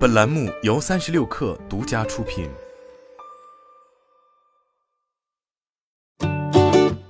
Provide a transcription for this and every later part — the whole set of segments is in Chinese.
本栏目由三十六氪独家出品。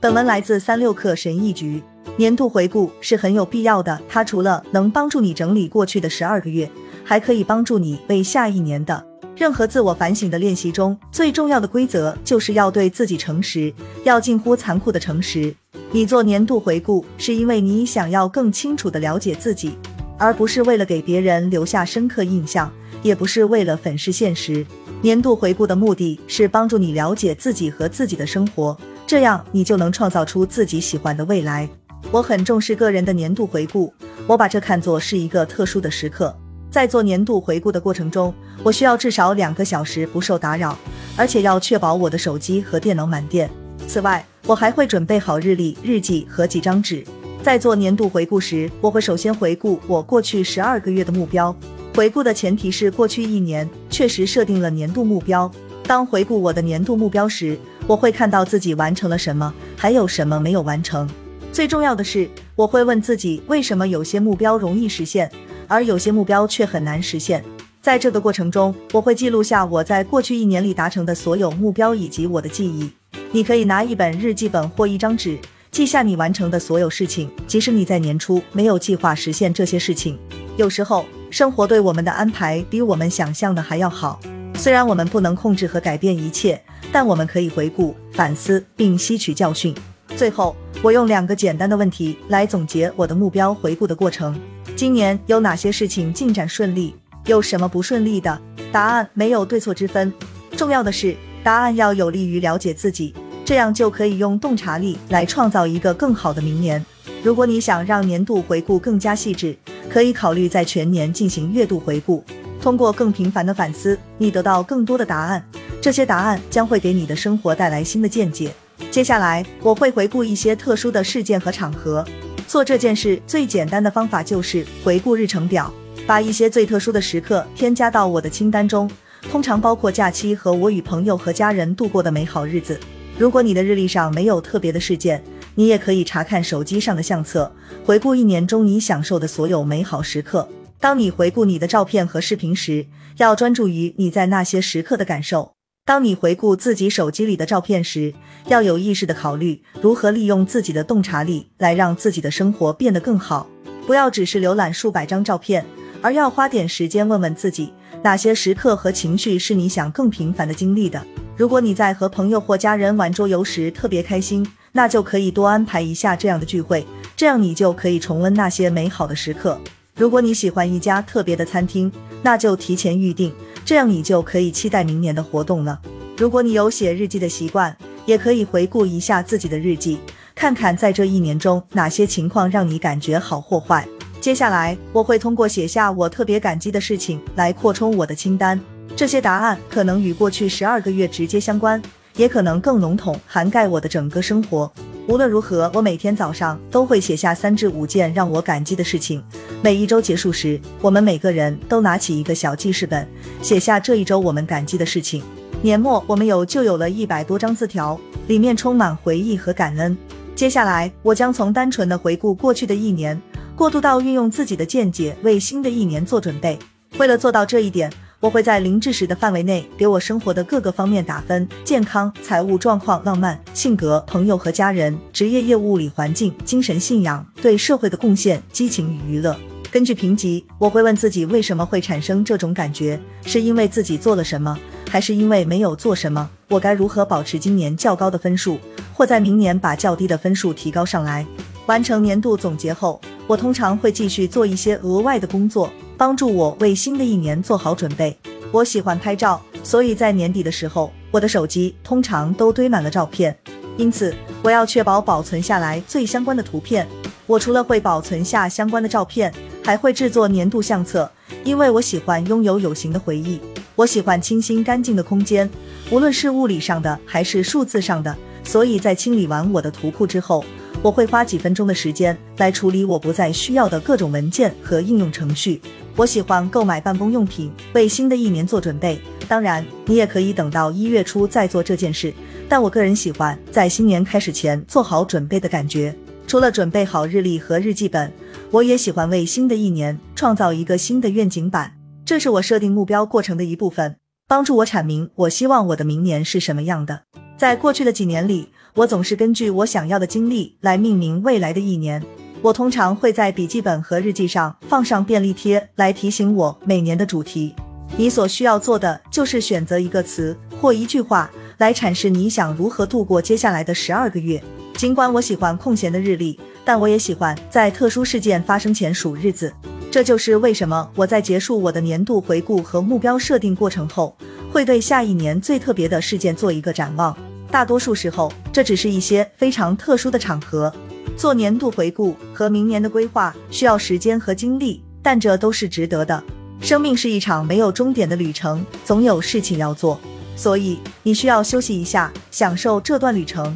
本文来自三六氪神译局。年度回顾是很有必要的，它除了能帮助你整理过去的十二个月，还可以帮助你为下一年的任何自我反省的练习中，最重要的规则就是要对自己诚实，要近乎残酷的诚实。你做年度回顾，是因为你想要更清楚的了解自己。而不是为了给别人留下深刻印象，也不是为了粉饰现实。年度回顾的目的是帮助你了解自己和自己的生活，这样你就能创造出自己喜欢的未来。我很重视个人的年度回顾，我把这看作是一个特殊的时刻。在做年度回顾的过程中，我需要至少两个小时不受打扰，而且要确保我的手机和电脑满电。此外，我还会准备好日历、日记和几张纸。在做年度回顾时，我会首先回顾我过去十二个月的目标。回顾的前提是过去一年确实设定了年度目标。当回顾我的年度目标时，我会看到自己完成了什么，还有什么没有完成。最重要的是，我会问自己为什么有些目标容易实现，而有些目标却很难实现。在这个过程中，我会记录下我在过去一年里达成的所有目标以及我的记忆。你可以拿一本日记本或一张纸。记下你完成的所有事情，即使你在年初没有计划实现这些事情。有时候，生活对我们的安排比我们想象的还要好。虽然我们不能控制和改变一切，但我们可以回顾、反思并吸取教训。最后，我用两个简单的问题来总结我的目标回顾的过程：今年有哪些事情进展顺利？有什么不顺利的？答案没有对错之分，重要的是答案要有利于了解自己。这样就可以用洞察力来创造一个更好的明年。如果你想让年度回顾更加细致，可以考虑在全年进行月度回顾。通过更频繁的反思，你得到更多的答案。这些答案将会给你的生活带来新的见解。接下来我会回顾一些特殊的事件和场合。做这件事最简单的方法就是回顾日程表，把一些最特殊的时刻添加到我的清单中，通常包括假期和我与朋友和家人度过的美好日子。如果你的日历上没有特别的事件，你也可以查看手机上的相册，回顾一年中你享受的所有美好时刻。当你回顾你的照片和视频时，要专注于你在那些时刻的感受。当你回顾自己手机里的照片时，要有意识的考虑如何利用自己的洞察力来让自己的生活变得更好。不要只是浏览数百张照片，而要花点时间问问自己，哪些时刻和情绪是你想更频繁的经历的。如果你在和朋友或家人玩桌游时特别开心，那就可以多安排一下这样的聚会，这样你就可以重温那些美好的时刻。如果你喜欢一家特别的餐厅，那就提前预定，这样你就可以期待明年的活动了。如果你有写日记的习惯，也可以回顾一下自己的日记，看看在这一年中哪些情况让你感觉好或坏。接下来我会通过写下我特别感激的事情来扩充我的清单。这些答案可能与过去十二个月直接相关，也可能更笼统，涵盖我的整个生活。无论如何，我每天早上都会写下三至五件让我感激的事情。每一周结束时，我们每个人都拿起一个小记事本，写下这一周我们感激的事情。年末，我们有就有了一百多张字条，里面充满回忆和感恩。接下来，我将从单纯的回顾过去的一年，过渡到运用自己的见解为新的一年做准备。为了做到这一点。我会在零至十的范围内给我生活的各个方面打分：健康、财务状况、浪漫、性格、朋友和家人、职业、业务、物理环境、精神信仰、对社会的贡献、激情与娱乐。根据评级，我会问自己为什么会产生这种感觉？是因为自己做了什么，还是因为没有做什么？我该如何保持今年较高的分数，或在明年把较低的分数提高上来？完成年度总结后，我通常会继续做一些额外的工作。帮助我为新的一年做好准备。我喜欢拍照，所以在年底的时候，我的手机通常都堆满了照片。因此，我要确保保存下来最相关的图片。我除了会保存下相关的照片，还会制作年度相册，因为我喜欢拥有有形的回忆。我喜欢清新干净的空间，无论是物理上的还是数字上的。所以在清理完我的图库之后，我会花几分钟的时间来处理我不再需要的各种文件和应用程序。我喜欢购买办公用品，为新的一年做准备。当然，你也可以等到一月初再做这件事。但我个人喜欢在新年开始前做好准备的感觉。除了准备好日历和日记本，我也喜欢为新的一年创造一个新的愿景板。这是我设定目标过程的一部分，帮助我阐明我希望我的明年是什么样的。在过去的几年里，我总是根据我想要的经历来命名未来的一年。我通常会在笔记本和日记上放上便利贴，来提醒我每年的主题。你所需要做的就是选择一个词或一句话来阐释你想如何度过接下来的十二个月。尽管我喜欢空闲的日历，但我也喜欢在特殊事件发生前数日子。这就是为什么我在结束我的年度回顾和目标设定过程后，会对下一年最特别的事件做一个展望。大多数时候，这只是一些非常特殊的场合。做年度回顾和明年的规划需要时间和精力，但这都是值得的。生命是一场没有终点的旅程，总有事情要做，所以你需要休息一下，享受这段旅程。